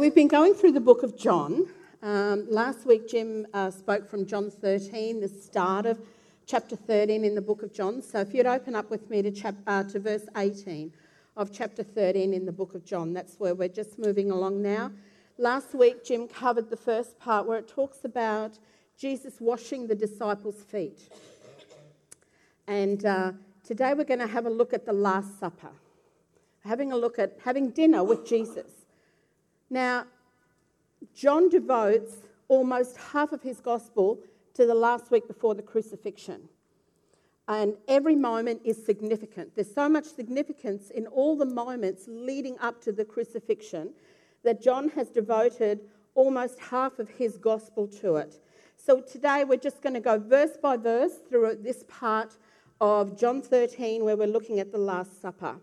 We've been going through the book of John. Um, last week, Jim uh, spoke from John 13, the start of chapter 13 in the book of John. So if you'd open up with me to, chap- uh, to verse 18 of chapter 13 in the book of John, that's where we're just moving along now. Last week, Jim covered the first part where it talks about Jesus washing the disciples' feet. And uh, today we're going to have a look at the Last Supper, having a look at having dinner with Jesus. Now, John devotes almost half of his gospel to the last week before the crucifixion. And every moment is significant. There's so much significance in all the moments leading up to the crucifixion that John has devoted almost half of his gospel to it. So today we're just going to go verse by verse through this part of John 13 where we're looking at the Last Supper.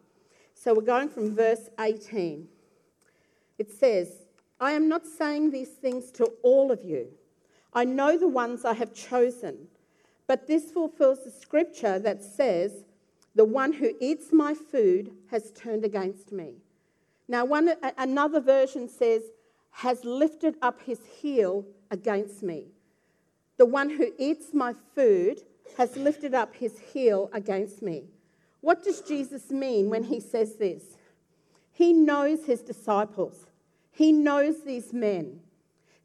So we're going from verse 18. It says, I am not saying these things to all of you. I know the ones I have chosen, but this fulfills the scripture that says, The one who eats my food has turned against me. Now, one, another version says, has lifted up his heel against me. The one who eats my food has lifted up his heel against me. What does Jesus mean when he says this? He knows his disciples. He knows these men.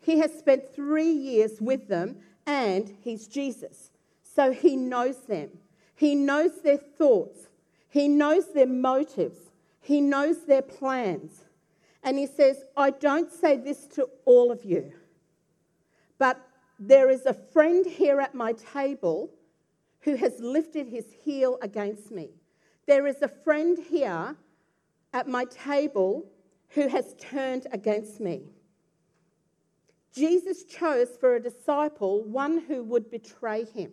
He has spent three years with them, and he's Jesus. So he knows them. He knows their thoughts. He knows their motives. He knows their plans. And he says, I don't say this to all of you, but there is a friend here at my table who has lifted his heel against me. There is a friend here at my table who has turned against me. Jesus chose for a disciple one who would betray him.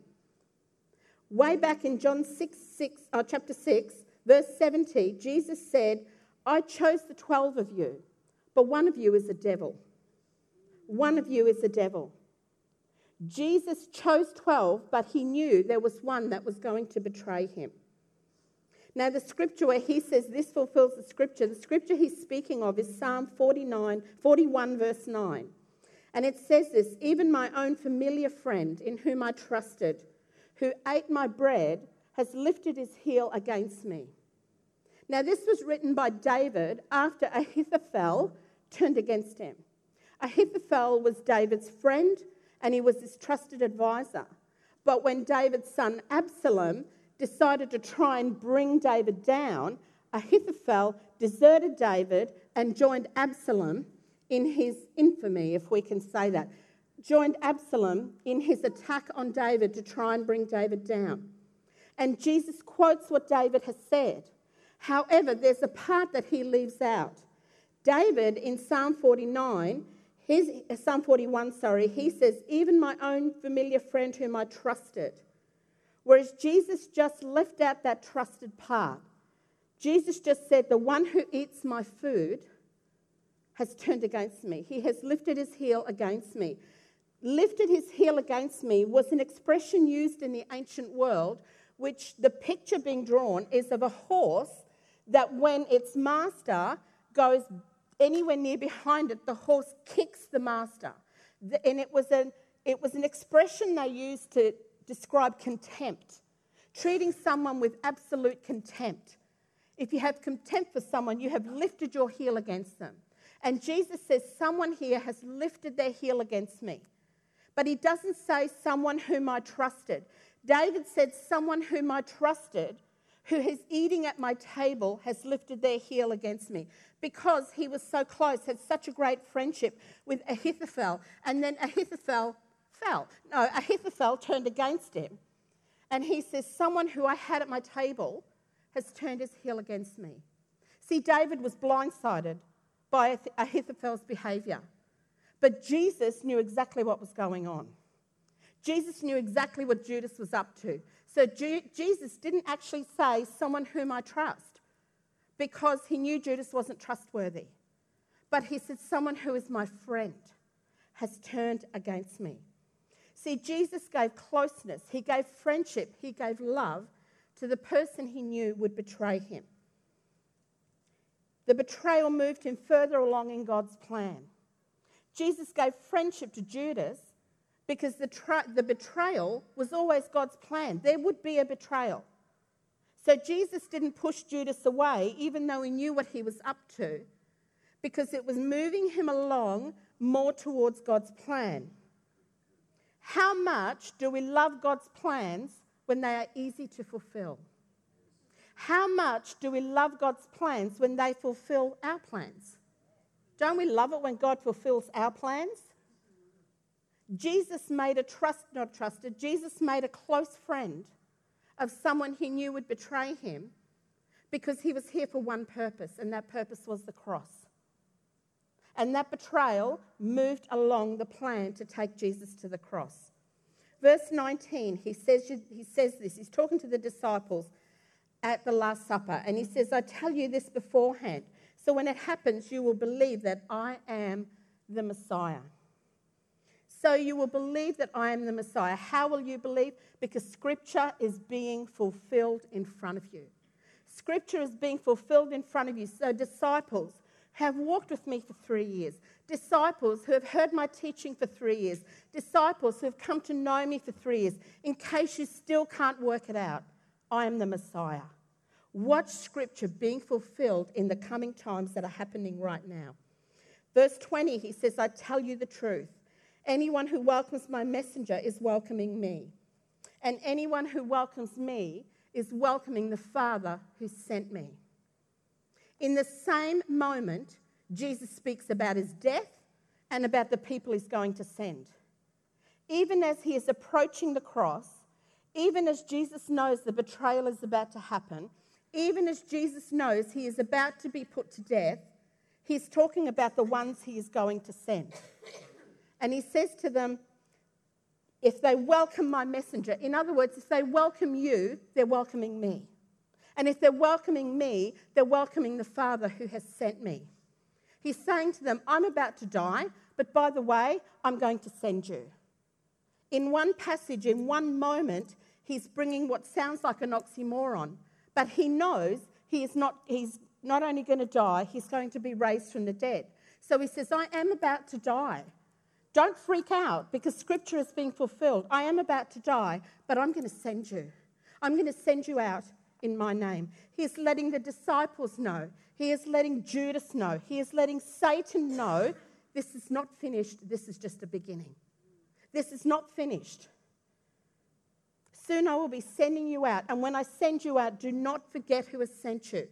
Way back in John 6, 6 uh, chapter 6, verse 70, Jesus said, I chose the 12 of you, but one of you is a devil. One of you is a devil. Jesus chose 12, but he knew there was one that was going to betray him. Now, the scripture where he says this fulfills the scripture, the scripture he's speaking of is Psalm 49, 41, verse 9. And it says this Even my own familiar friend, in whom I trusted, who ate my bread, has lifted his heel against me. Now, this was written by David after Ahithophel turned against him. Ahithophel was David's friend and he was his trusted advisor. But when David's son Absalom decided to try and bring David down, Ahithophel deserted David and joined Absalom in his infamy, if we can say that. Joined Absalom in his attack on David to try and bring David down. And Jesus quotes what David has said. However, there's a part that he leaves out. David in Psalm 49, his, uh, Psalm 41, sorry, he says, Even my own familiar friend whom I trusted Whereas Jesus just left out that trusted part. Jesus just said, The one who eats my food has turned against me. He has lifted his heel against me. Lifted his heel against me was an expression used in the ancient world, which the picture being drawn is of a horse that when its master goes anywhere near behind it, the horse kicks the master. And it was an, it was an expression they used to describe contempt, treating someone with absolute contempt. If you have contempt for someone, you have lifted your heel against them. And Jesus says, Someone here has lifted their heel against me. But he doesn't say, Someone whom I trusted. David said, Someone whom I trusted, who is eating at my table, has lifted their heel against me. Because he was so close, had such a great friendship with Ahithophel. And then Ahithophel No, Ahithophel turned against him. And he says, Someone who I had at my table has turned his heel against me. See, David was blindsided by Ahithophel's behavior. But Jesus knew exactly what was going on. Jesus knew exactly what Judas was up to. So Jesus didn't actually say, Someone whom I trust, because he knew Judas wasn't trustworthy. But he said, Someone who is my friend has turned against me. See, Jesus gave closeness, he gave friendship, he gave love to the person he knew would betray him. The betrayal moved him further along in God's plan. Jesus gave friendship to Judas because the, tra- the betrayal was always God's plan. There would be a betrayal. So Jesus didn't push Judas away, even though he knew what he was up to, because it was moving him along more towards God's plan. How much do we love God's plans when they are easy to fulfill? How much do we love God's plans when they fulfill our plans? Don't we love it when God fulfills our plans? Jesus made a trust, not trusted, Jesus made a close friend of someone he knew would betray him because he was here for one purpose, and that purpose was the cross. And that betrayal moved along the plan to take Jesus to the cross. Verse 19, he says, he says this. He's talking to the disciples at the Last Supper, and he says, I tell you this beforehand, so when it happens, you will believe that I am the Messiah. So you will believe that I am the Messiah. How will you believe? Because Scripture is being fulfilled in front of you. Scripture is being fulfilled in front of you. So, disciples have walked with me for three years, disciples who have heard my teaching for three years, disciples who have come to know me for three years, in case you still can't work it out, I am the Messiah. Watch Scripture being fulfilled in the coming times that are happening right now. Verse 20, he says, I tell you the truth. Anyone who welcomes my messenger is welcoming me. And anyone who welcomes me is welcoming the Father who sent me. In the same moment, Jesus speaks about his death and about the people he's going to send. Even as he is approaching the cross, even as Jesus knows the betrayal is about to happen, even as Jesus knows he is about to be put to death, he's talking about the ones he is going to send. And he says to them, if they welcome my messenger, in other words, if they welcome you, they're welcoming me. And if they're welcoming me, they're welcoming the Father who has sent me. He's saying to them, I'm about to die, but by the way, I'm going to send you. In one passage, in one moment, he's bringing what sounds like an oxymoron, but he knows he is not, he's not only going to die, he's going to be raised from the dead. So he says, I am about to die. Don't freak out because scripture is being fulfilled. I am about to die, but I'm going to send you. I'm going to send you out in my name. He is letting the disciples know. He is letting Judas know. He is letting Satan know this is not finished. This is just a beginning. This is not finished. Soon I will be sending you out. And when I send you out, do not forget who has sent you.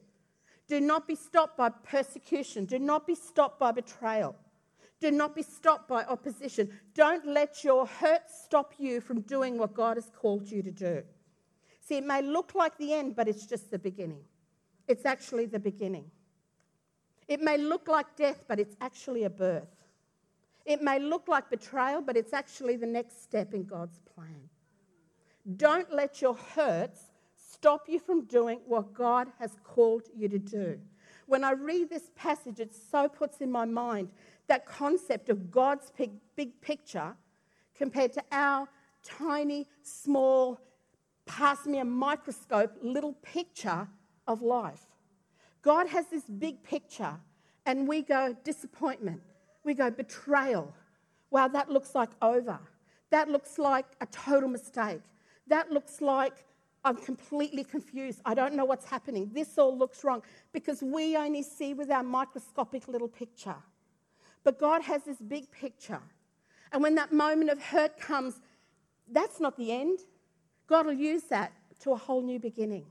Do not be stopped by persecution. Do not be stopped by betrayal. Do not be stopped by opposition. Don't let your hurt stop you from doing what God has called you to do. See, it may look like the end, but it's just the beginning. It's actually the beginning. It may look like death, but it's actually a birth. It may look like betrayal, but it's actually the next step in God's plan. Don't let your hurts stop you from doing what God has called you to do. When I read this passage, it so puts in my mind that concept of God's big, big picture compared to our tiny, small, pass me a microscope little picture of life. God has this big picture, and we go disappointment, we go betrayal. Wow, that looks like over. That looks like a total mistake. That looks like I'm completely confused. I don't know what's happening. This all looks wrong because we only see with our microscopic little picture. But God has this big picture. And when that moment of hurt comes, that's not the end. God will use that to a whole new beginning.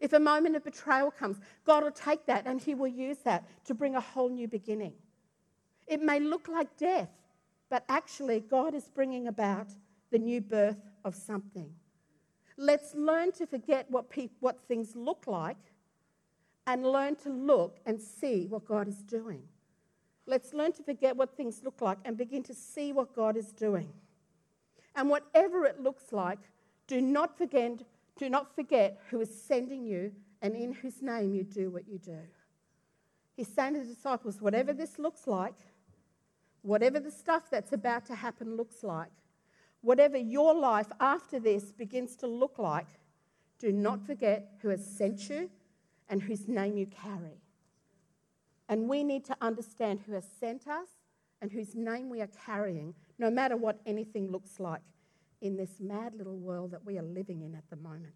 If a moment of betrayal comes, God will take that and He will use that to bring a whole new beginning. It may look like death, but actually, God is bringing about the new birth of something. Let's learn to forget what, pe- what things look like and learn to look and see what God is doing. Let's learn to forget what things look like and begin to see what God is doing. And whatever it looks like, do not forget, do not forget who is sending you and in whose name you do what you do. He's saying to the disciples, whatever this looks like, whatever the stuff that's about to happen looks like, whatever your life after this begins to look like, do not forget who has sent you and whose name you carry. And we need to understand who has sent us and whose name we are carrying, no matter what anything looks like in this mad little world that we are living in at the moment.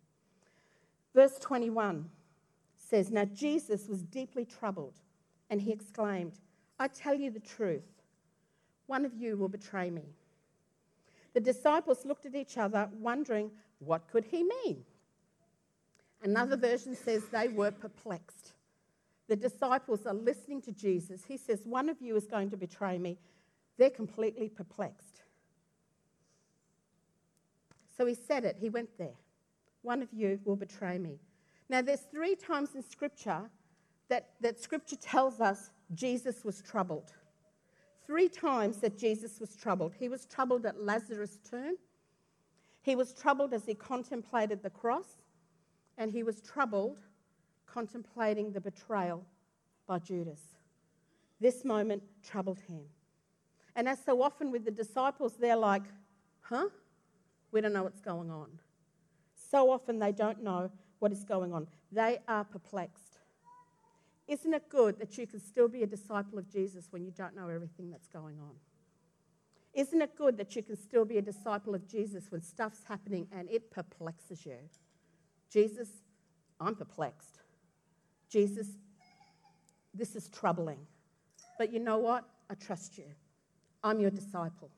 Verse 21 says, Now Jesus was deeply troubled, and he exclaimed, I tell you the truth, one of you will betray me. The disciples looked at each other, wondering, What could he mean? Another version says they were perplexed. The disciples are listening to Jesus. He says, One of you is going to betray me. They're completely perplexed. So he said it, he went there. One of you will betray me. Now, there's three times in Scripture that, that Scripture tells us Jesus was troubled. Three times that Jesus was troubled. He was troubled at Lazarus' tomb, he was troubled as he contemplated the cross, and he was troubled contemplating the betrayal by Judas. This moment troubled him. And as so often with the disciples, they're like, huh? We don't know what's going on. So often they don't know what is going on. They are perplexed. Isn't it good that you can still be a disciple of Jesus when you don't know everything that's going on? Isn't it good that you can still be a disciple of Jesus when stuff's happening and it perplexes you? Jesus, I'm perplexed. Jesus, this is troubling. But you know what? I trust you. I'm your disciple.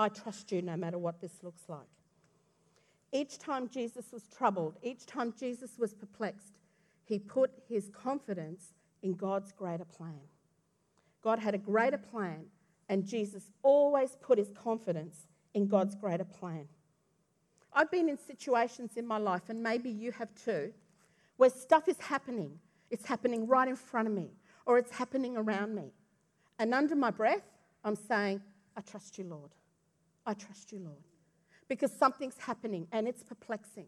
I trust you no matter what this looks like. Each time Jesus was troubled, each time Jesus was perplexed, he put his confidence in God's greater plan. God had a greater plan, and Jesus always put his confidence in God's greater plan. I've been in situations in my life, and maybe you have too, where stuff is happening. It's happening right in front of me, or it's happening around me. And under my breath, I'm saying, I trust you, Lord. I trust you, Lord because something's happening and it's perplexing.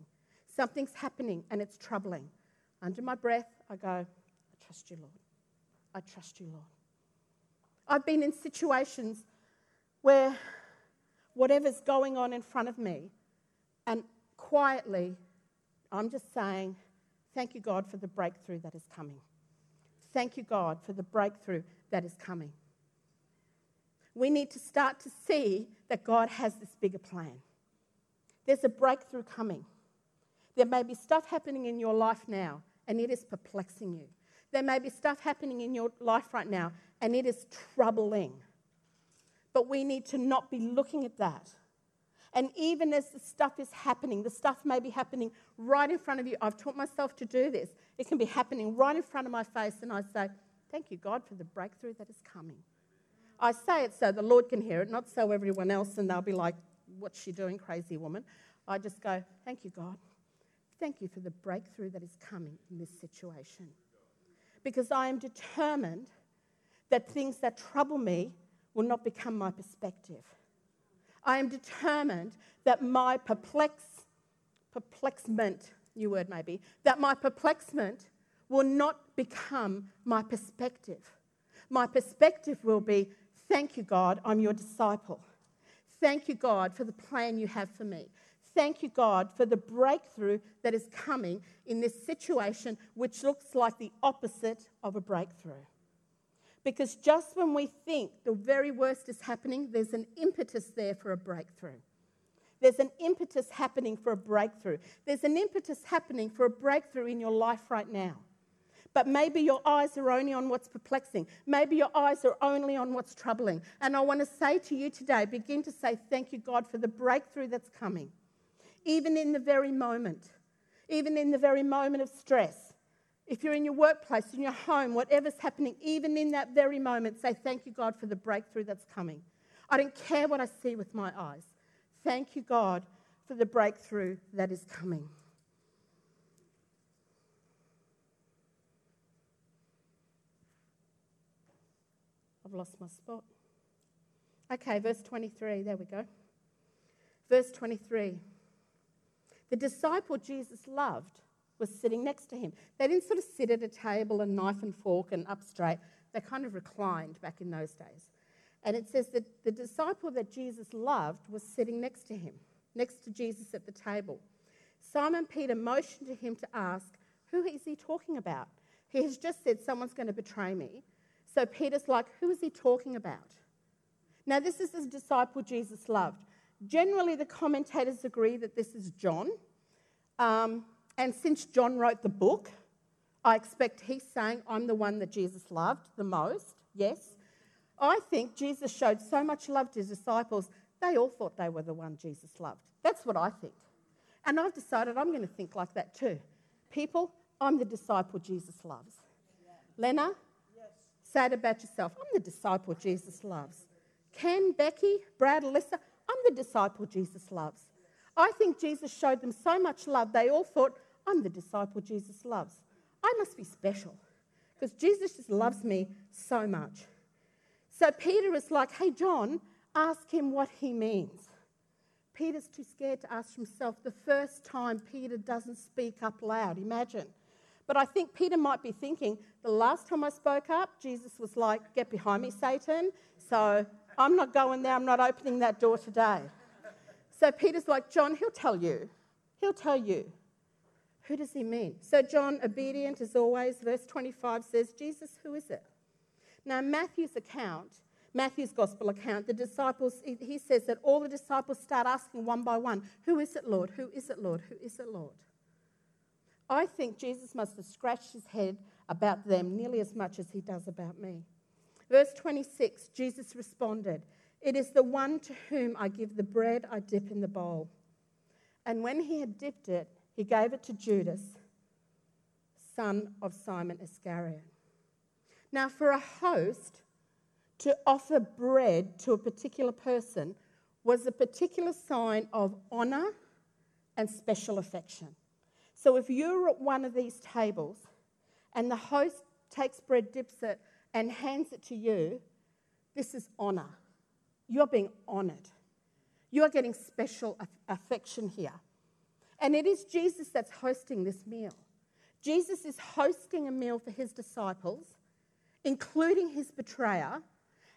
Something's happening and it's troubling. Under my breath, I go, I trust you, Lord. I trust you, Lord. I've been in situations where whatever's going on in front of me, and quietly, I'm just saying, Thank you, God, for the breakthrough that is coming. Thank you, God, for the breakthrough that is coming. We need to start to see that God has this bigger plan. There's a breakthrough coming. There may be stuff happening in your life now, and it is perplexing you. There may be stuff happening in your life right now, and it is troubling. But we need to not be looking at that. And even as the stuff is happening, the stuff may be happening right in front of you. I've taught myself to do this. It can be happening right in front of my face, and I say, Thank you, God, for the breakthrough that is coming. I say it so the Lord can hear it, not so everyone else, and they'll be like, What's she doing, crazy woman? I just go, Thank you, God. Thank you for the breakthrough that is coming in this situation. Because I am determined that things that trouble me will not become my perspective. I am determined that my perplex, perplexment, new word maybe, that my perplexment will not become my perspective. My perspective will be, thank you, God, I'm your disciple. Thank you, God, for the plan you have for me. Thank you, God, for the breakthrough that is coming in this situation, which looks like the opposite of a breakthrough. Because just when we think the very worst is happening, there's an impetus there for a breakthrough. There's an impetus happening for a breakthrough. There's an impetus happening for a breakthrough in your life right now. But maybe your eyes are only on what's perplexing. Maybe your eyes are only on what's troubling. And I want to say to you today begin to say, Thank you, God, for the breakthrough that's coming. Even in the very moment, even in the very moment of stress. If you're in your workplace, in your home, whatever's happening, even in that very moment, say, Thank you, God, for the breakthrough that's coming. I don't care what I see with my eyes. Thank you, God, for the breakthrough that is coming. I've lost my spot. Okay, verse 23. There we go. Verse 23. The disciple Jesus loved was sitting next to him. They didn't sort of sit at a table and knife and fork and up straight. They kind of reclined back in those days. And it says that the disciple that Jesus loved was sitting next to him, next to Jesus at the table. Simon Peter motioned to him to ask, Who is he talking about? He has just said, Someone's going to betray me. So Peter's like, Who is he talking about? Now, this is the disciple Jesus loved. Generally, the commentators agree that this is John. Um, and since John wrote the book, I expect he's saying, I'm the one that Jesus loved the most. Yes. I think Jesus showed so much love to his disciples, they all thought they were the one Jesus loved. That's what I think. And I've decided I'm going to think like that too. People, I'm the disciple Jesus loves. Lena, it about yourself. I'm the disciple Jesus loves. Ken, Becky, Brad, Alyssa, I'm the disciple Jesus loves. I think Jesus showed them so much love, they all thought, I'm the disciple Jesus loves. I must be special because Jesus just loves me so much. So Peter is like, hey, John, ask him what he means. Peter's too scared to ask himself the first time Peter doesn't speak up loud. Imagine. But I think Peter might be thinking, the last time I spoke up, Jesus was like, get behind me, Satan. So I'm not going there, I'm not opening that door today. So Peter's like, John, he'll tell you. He'll tell you. Who does he mean? So John, obedient as always, verse 25 says, Jesus, who is it? Now, Matthew's account, Matthew's gospel account, the disciples, he says that all the disciples start asking one by one, Who is it, Lord? Who is it, Lord? Who is it, Lord? I think Jesus must have scratched his head about them nearly as much as he does about me. Verse 26 Jesus responded, It is the one to whom I give the bread I dip in the bowl. And when he had dipped it, he gave it to Judas, son of Simon Iscariot. Now, for a host to offer bread to a particular person was a particular sign of honour and special affection. So, if you're at one of these tables and the host takes bread, dips it, and hands it to you, this is honour. You're being honoured. You are getting special affection here. And it is Jesus that's hosting this meal. Jesus is hosting a meal for his disciples, including his betrayer.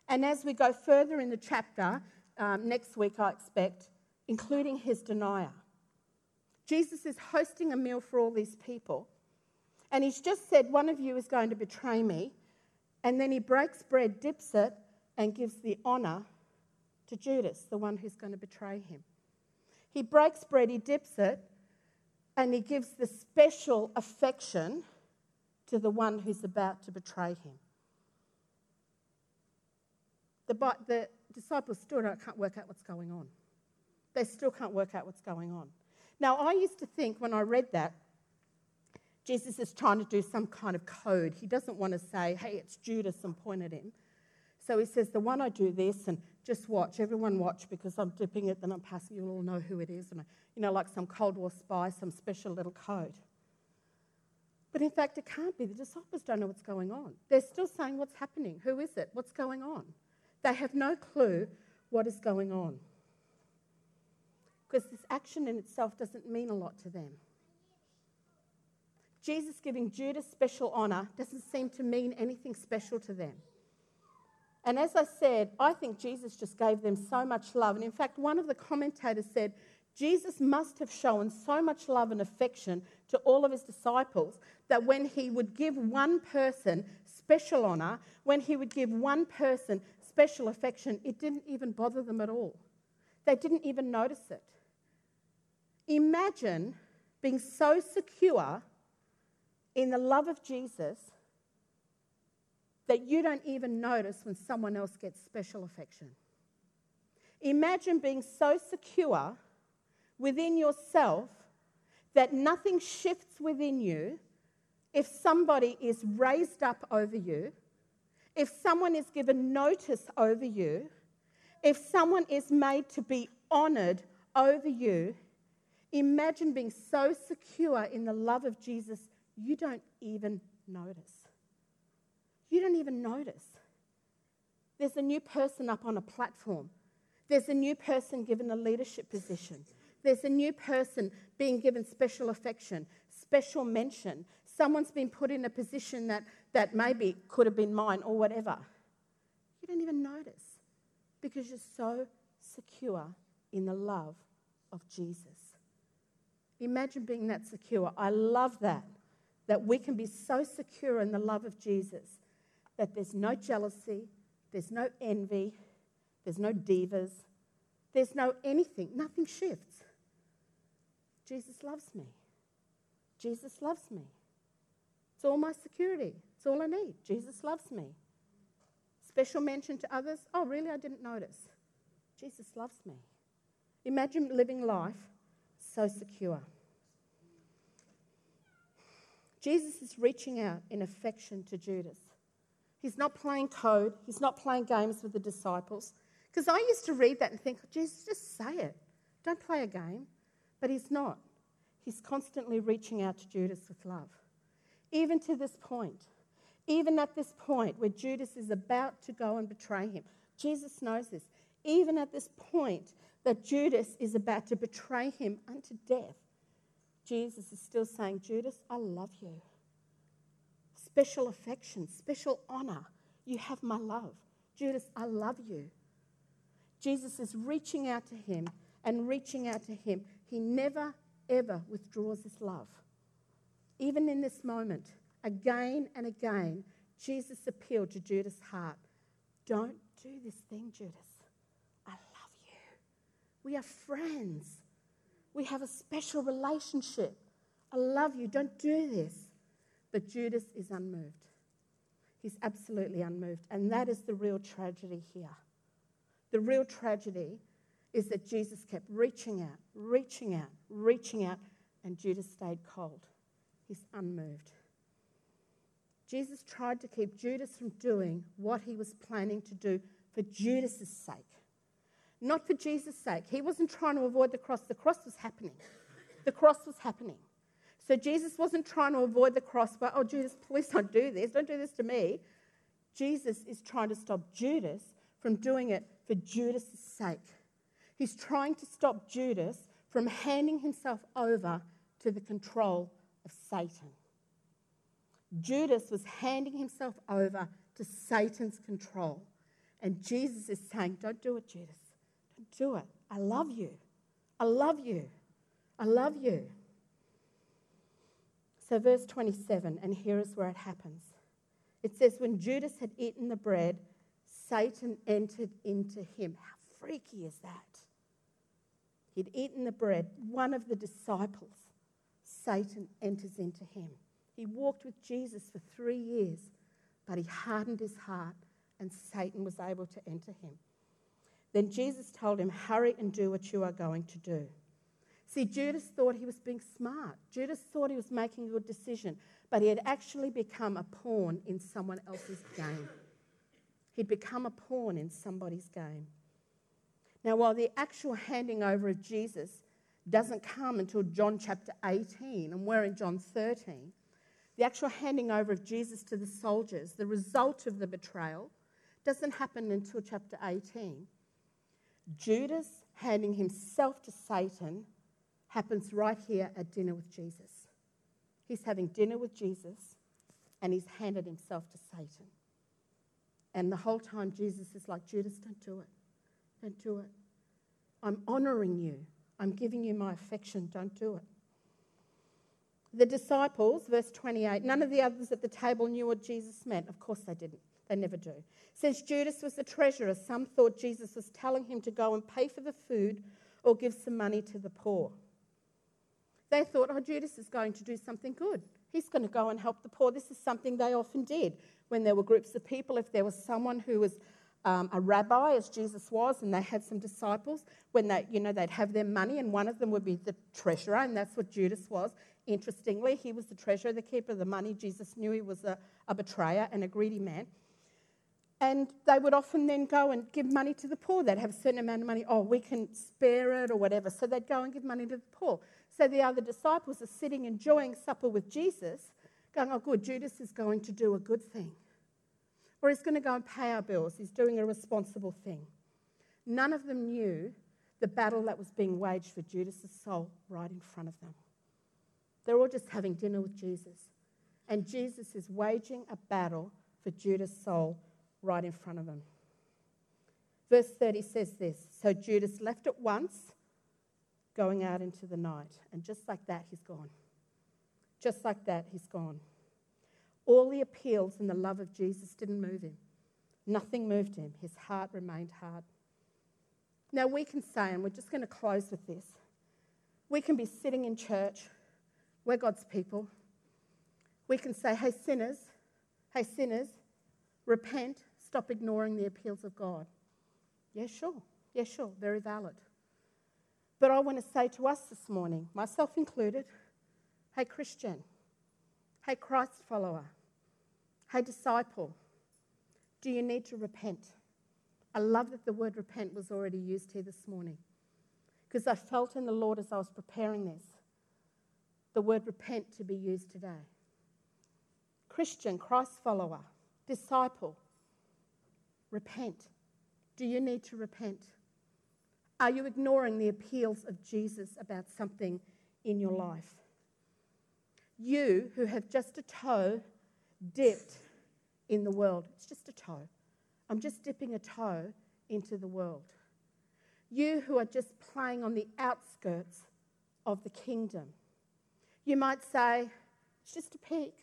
And as we go further in the chapter, um, next week I expect, including his denier. Jesus is hosting a meal for all these people. And he's just said, One of you is going to betray me. And then he breaks bread, dips it, and gives the honour to Judas, the one who's going to betray him. He breaks bread, he dips it, and he gives the special affection to the one who's about to betray him. The, the disciples still can't work out what's going on. They still can't work out what's going on. Now, I used to think when I read that, Jesus is trying to do some kind of code. He doesn't want to say, hey, it's Judas and point at him. So he says, the one I do this, and just watch, everyone watch because I'm dipping it, then I'm passing, you'll all know who it is. And, you know, like some Cold War spy, some special little code. But in fact, it can't be. The disciples don't know what's going on. They're still saying, What's happening? Who is it? What's going on? They have no clue what is going on. Because this action in itself doesn't mean a lot to them. Jesus giving Judas special honour doesn't seem to mean anything special to them. And as I said, I think Jesus just gave them so much love. And in fact, one of the commentators said, Jesus must have shown so much love and affection to all of his disciples that when he would give one person special honour, when he would give one person special affection, it didn't even bother them at all. They didn't even notice it. Imagine being so secure in the love of Jesus that you don't even notice when someone else gets special affection. Imagine being so secure within yourself that nothing shifts within you if somebody is raised up over you, if someone is given notice over you, if someone is made to be honoured over you. Imagine being so secure in the love of Jesus you don't even notice. You don't even notice. There's a new person up on a platform. There's a new person given a leadership position. There's a new person being given special affection, special mention. Someone's been put in a position that, that maybe could have been mine or whatever. You don't even notice because you're so secure in the love of Jesus. Imagine being that secure. I love that, that we can be so secure in the love of Jesus that there's no jealousy, there's no envy, there's no divas, there's no anything, nothing shifts. Jesus loves me. Jesus loves me. It's all my security. It's all I need. Jesus loves me. Special mention to others. Oh, really? I didn't notice. Jesus loves me. Imagine living life so secure. Jesus is reaching out in affection to Judas. He's not playing code, he's not playing games with the disciples. Because I used to read that and think, Jesus, just say it. Don't play a game. But he's not. He's constantly reaching out to Judas with love. Even to this point, even at this point where Judas is about to go and betray him, Jesus knows this. Even at this point that Judas is about to betray him unto death, Jesus is still saying, Judas, I love you special affection, special honor. You have my love. Judas, I love you. Jesus is reaching out to him and reaching out to him. He never, ever withdraws his love. Even in this moment, again and again, Jesus appealed to Judas' heart Don't do this thing, Judas. We are friends. We have a special relationship. I love you. Don't do this. But Judas is unmoved. He's absolutely unmoved. And that is the real tragedy here. The real tragedy is that Jesus kept reaching out, reaching out, reaching out, and Judas stayed cold. He's unmoved. Jesus tried to keep Judas from doing what he was planning to do for Judas's sake. Not for Jesus' sake. He wasn't trying to avoid the cross. The cross was happening. The cross was happening. So Jesus wasn't trying to avoid the cross by, oh, Judas, please don't do this. Don't do this to me. Jesus is trying to stop Judas from doing it for Judas' sake. He's trying to stop Judas from handing himself over to the control of Satan. Judas was handing himself over to Satan's control. And Jesus is saying, Don't do it, Judas. Don't it. I love you. I love you. I love you. So, verse 27, and here is where it happens. It says, When Judas had eaten the bread, Satan entered into him. How freaky is that? He'd eaten the bread. One of the disciples, Satan enters into him. He walked with Jesus for three years, but he hardened his heart, and Satan was able to enter him. Then Jesus told him, Hurry and do what you are going to do. See, Judas thought he was being smart. Judas thought he was making a good decision, but he had actually become a pawn in someone else's game. He'd become a pawn in somebody's game. Now, while the actual handing over of Jesus doesn't come until John chapter 18, and we're in John 13, the actual handing over of Jesus to the soldiers, the result of the betrayal, doesn't happen until chapter 18. Judas handing himself to Satan happens right here at dinner with Jesus. He's having dinner with Jesus and he's handed himself to Satan. And the whole time, Jesus is like, Judas, don't do it. Don't do it. I'm honoring you. I'm giving you my affection. Don't do it. The disciples, verse 28, none of the others at the table knew what Jesus meant. Of course they didn't. They never do. Since Judas was the treasurer, some thought Jesus was telling him to go and pay for the food or give some money to the poor. They thought, oh, Judas is going to do something good. He's going to go and help the poor. This is something they often did when there were groups of people. If there was someone who was um, a rabbi, as Jesus was, and they had some disciples, when they, you know, they'd have their money, and one of them would be the treasurer, and that's what Judas was. Interestingly, he was the treasurer, the keeper of the money. Jesus knew he was a, a betrayer and a greedy man. And they would often then go and give money to the poor. They'd have a certain amount of money. Oh, we can spare it or whatever. So they'd go and give money to the poor. So the other disciples are sitting enjoying supper with Jesus, going, Oh, good, Judas is going to do a good thing. or he's going to go and pay our bills. He's doing a responsible thing. None of them knew the battle that was being waged for Judas's soul right in front of them. They're all just having dinner with Jesus. And Jesus is waging a battle for Judas' soul right in front of them. Verse 30 says this So Judas left at once, going out into the night. And just like that, he's gone. Just like that, he's gone. All the appeals and the love of Jesus didn't move him. Nothing moved him. His heart remained hard. Now, we can say, and we're just going to close with this we can be sitting in church, we're God's people. We can say, hey, sinners, hey, sinners, repent, stop ignoring the appeals of God. Yeah, sure. Yeah, sure. Very valid. But I want to say to us this morning, myself included, hey, Christian, hey, Christ follower, hey, disciple, do you need to repent? I love that the word repent was already used here this morning because I felt in the Lord as I was preparing this the word repent to be used today. Christian, Christ follower, disciple, repent. Do you need to repent? Are you ignoring the appeals of Jesus about something in your life? You who have just a toe dipped in the world, it's just a toe. I'm just dipping a toe into the world. You who are just playing on the outskirts of the kingdom. You might say, it's just a peek,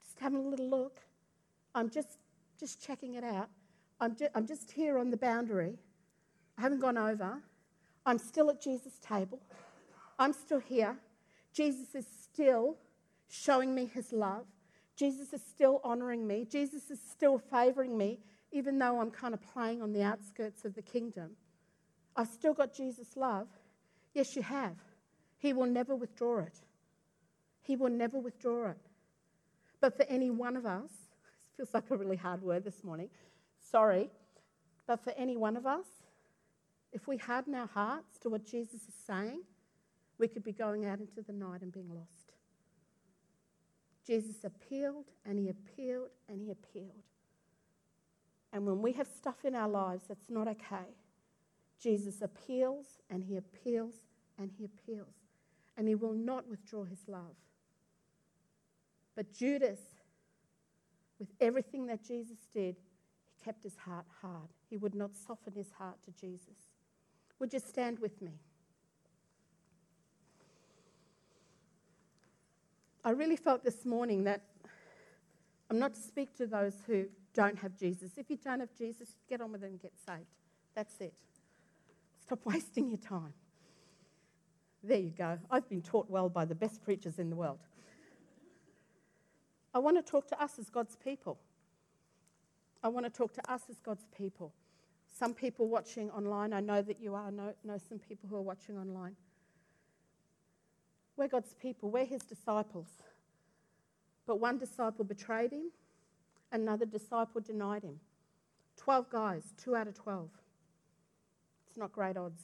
just having a little look. I'm just, just checking it out. I'm, ju- I'm just here on the boundary. I haven't gone over. I'm still at Jesus' table. I'm still here. Jesus is still showing me his love. Jesus is still honoring me. Jesus is still favoring me even though I'm kind of playing on the outskirts of the kingdom, I've still got Jesus' love. Yes, you have. He will never withdraw it. He will never withdraw it. But for any one of us, this feels like a really hard word this morning, sorry, but for any one of us, if we harden our hearts to what Jesus is saying, we could be going out into the night and being lost. Jesus appealed and he appealed and he appealed. And when we have stuff in our lives that's not okay, Jesus appeals and he appeals and he appeals. And he will not withdraw his love. But Judas, with everything that Jesus did, kept his heart hard. He would not soften his heart to Jesus. Would you stand with me? I really felt this morning that I'm not to speak to those who don't have Jesus. If you don't have Jesus, get on with it and get saved. That's it. Stop wasting your time. There you go. I've been taught well by the best preachers in the world. I want to talk to us as God's people. I want to talk to us as God's people. Some people watching online, I know that you are, know, know some people who are watching online. We're God's people, we're His disciples. But one disciple betrayed Him, another disciple denied him. 12 guys, 2 out of 12. It's not great odds.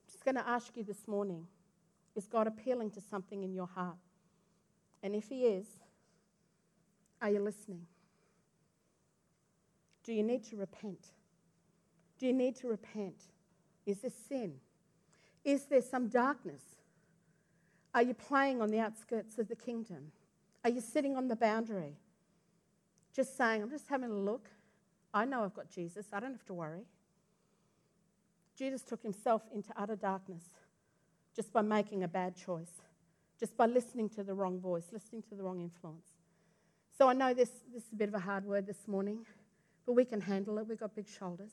I'm just going to ask you this morning is God appealing to something in your heart? And if He is, are you listening? Do you need to repent? Do you need to repent? Is this sin? Is there some darkness? Are you playing on the outskirts of the kingdom? Are you sitting on the boundary? Just saying, I'm just having a look. I know I've got Jesus. I don't have to worry. Judas took himself into utter darkness just by making a bad choice, just by listening to the wrong voice, listening to the wrong influence. So I know this, this is a bit of a hard word this morning, but we can handle it. We've got big shoulders.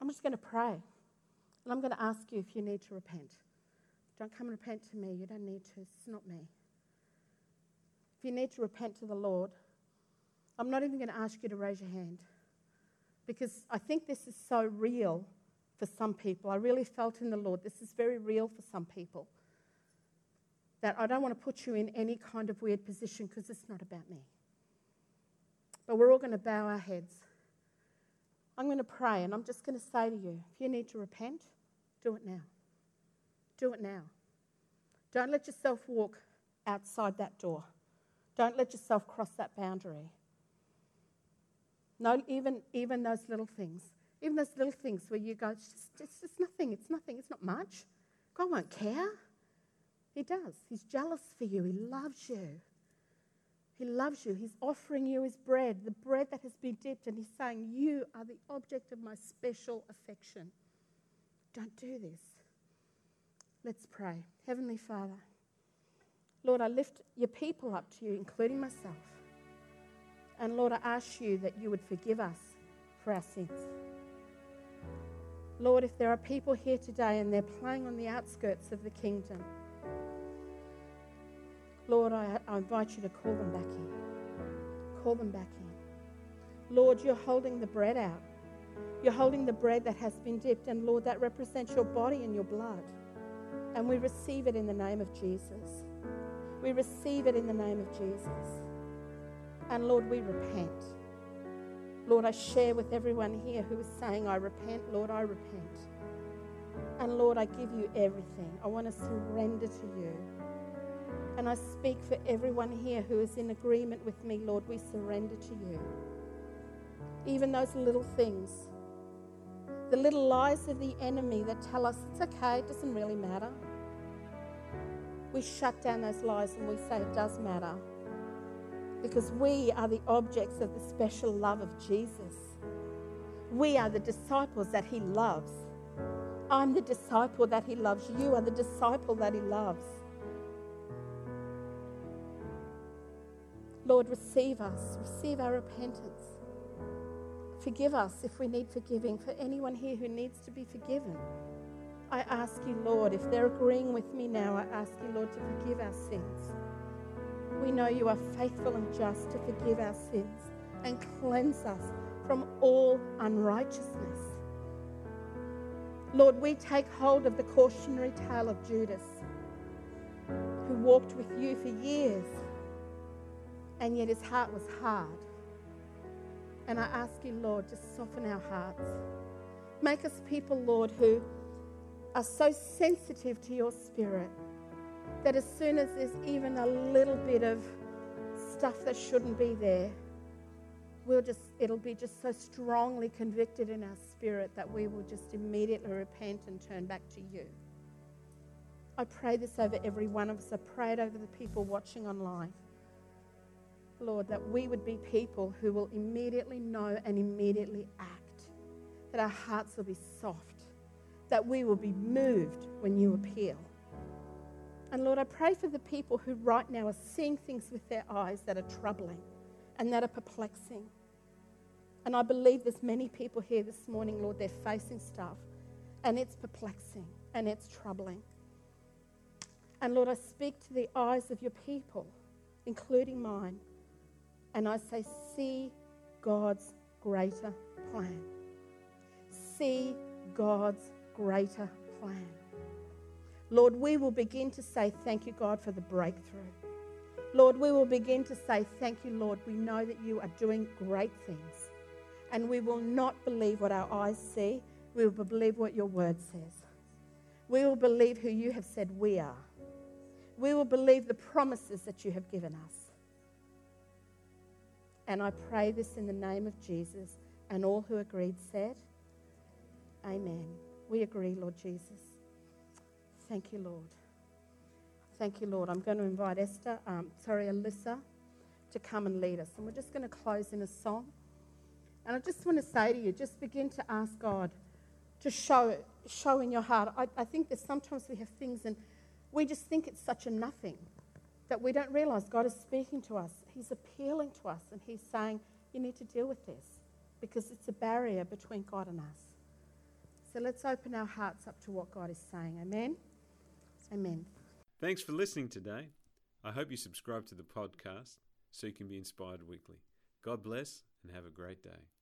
I'm just going to pray, and I'm going to ask you if you need to repent. Don't come and repent to me. You don't need to. It's not me. If you need to repent to the Lord, I'm not even going to ask you to raise your hand because I think this is so real for some people. I really felt in the Lord, this is very real for some people. That I don't want to put you in any kind of weird position because it's not about me. But we're all going to bow our heads. I'm going to pray and I'm just going to say to you if you need to repent, do it now. Do it now. Don't let yourself walk outside that door. Don't let yourself cross that boundary. No, even, even those little things. Even those little things where you go, it's just, it's just nothing, it's nothing, it's not much. God won't care. He does. He's jealous for you, He loves you. He loves you. He's offering you His bread, the bread that has been dipped, and He's saying, You are the object of my special affection. Don't do this. Let's pray. Heavenly Father, Lord, I lift your people up to you, including myself. And Lord, I ask you that you would forgive us for our sins. Lord, if there are people here today and they're playing on the outskirts of the kingdom, Lord, I, I invite you to call them back in. Call them back in. Lord, you're holding the bread out. You're holding the bread that has been dipped, and Lord, that represents your body and your blood. And we receive it in the name of Jesus. We receive it in the name of Jesus. And Lord, we repent. Lord, I share with everyone here who is saying, I repent. Lord, I repent. And Lord, I give you everything. I want to surrender to you. And I speak for everyone here who is in agreement with me, Lord, we surrender to you. Even those little things, the little lies of the enemy that tell us it's okay, it doesn't really matter. We shut down those lies and we say it does matter because we are the objects of the special love of Jesus. We are the disciples that he loves. I'm the disciple that he loves. You are the disciple that he loves. Lord, receive us, receive our repentance. Forgive us if we need forgiving. For anyone here who needs to be forgiven, I ask you, Lord, if they're agreeing with me now, I ask you, Lord, to forgive our sins. We know you are faithful and just to forgive our sins and cleanse us from all unrighteousness. Lord, we take hold of the cautionary tale of Judas, who walked with you for years, and yet his heart was hard. And I ask you, Lord, to soften our hearts. Make us people, Lord, who are so sensitive to your spirit that as soon as there's even a little bit of stuff that shouldn't be there, we'll just it'll be just so strongly convicted in our spirit that we will just immediately repent and turn back to you. I pray this over every one of us. I pray it over the people watching online. Lord, that we would be people who will immediately know and immediately act. That our hearts will be soft. That we will be moved when you appeal. And Lord, I pray for the people who right now are seeing things with their eyes that are troubling and that are perplexing. And I believe there's many people here this morning, Lord, they're facing stuff and it's perplexing and it's troubling. And Lord, I speak to the eyes of your people, including mine, and I say, see God's greater plan. See God's greater plan. Lord, we will begin to say thank you, God, for the breakthrough. Lord, we will begin to say thank you, Lord. We know that you are doing great things. And we will not believe what our eyes see, we will believe what your word says. We will believe who you have said we are. We will believe the promises that you have given us. And I pray this in the name of Jesus. And all who agreed said, Amen. We agree, Lord Jesus. Thank you, Lord. Thank you, Lord. I'm going to invite Esther, um, sorry, Alyssa, to come and lead us. And we're just going to close in a song. And I just want to say to you, just begin to ask God to show, show in your heart. I, I think that sometimes we have things and we just think it's such a nothing that we don't realize God is speaking to us. He's appealing to us and He's saying, You need to deal with this because it's a barrier between God and us. So let's open our hearts up to what God is saying. Amen. Amen. Thanks for listening today. I hope you subscribe to the podcast so you can be inspired weekly. God bless and have a great day.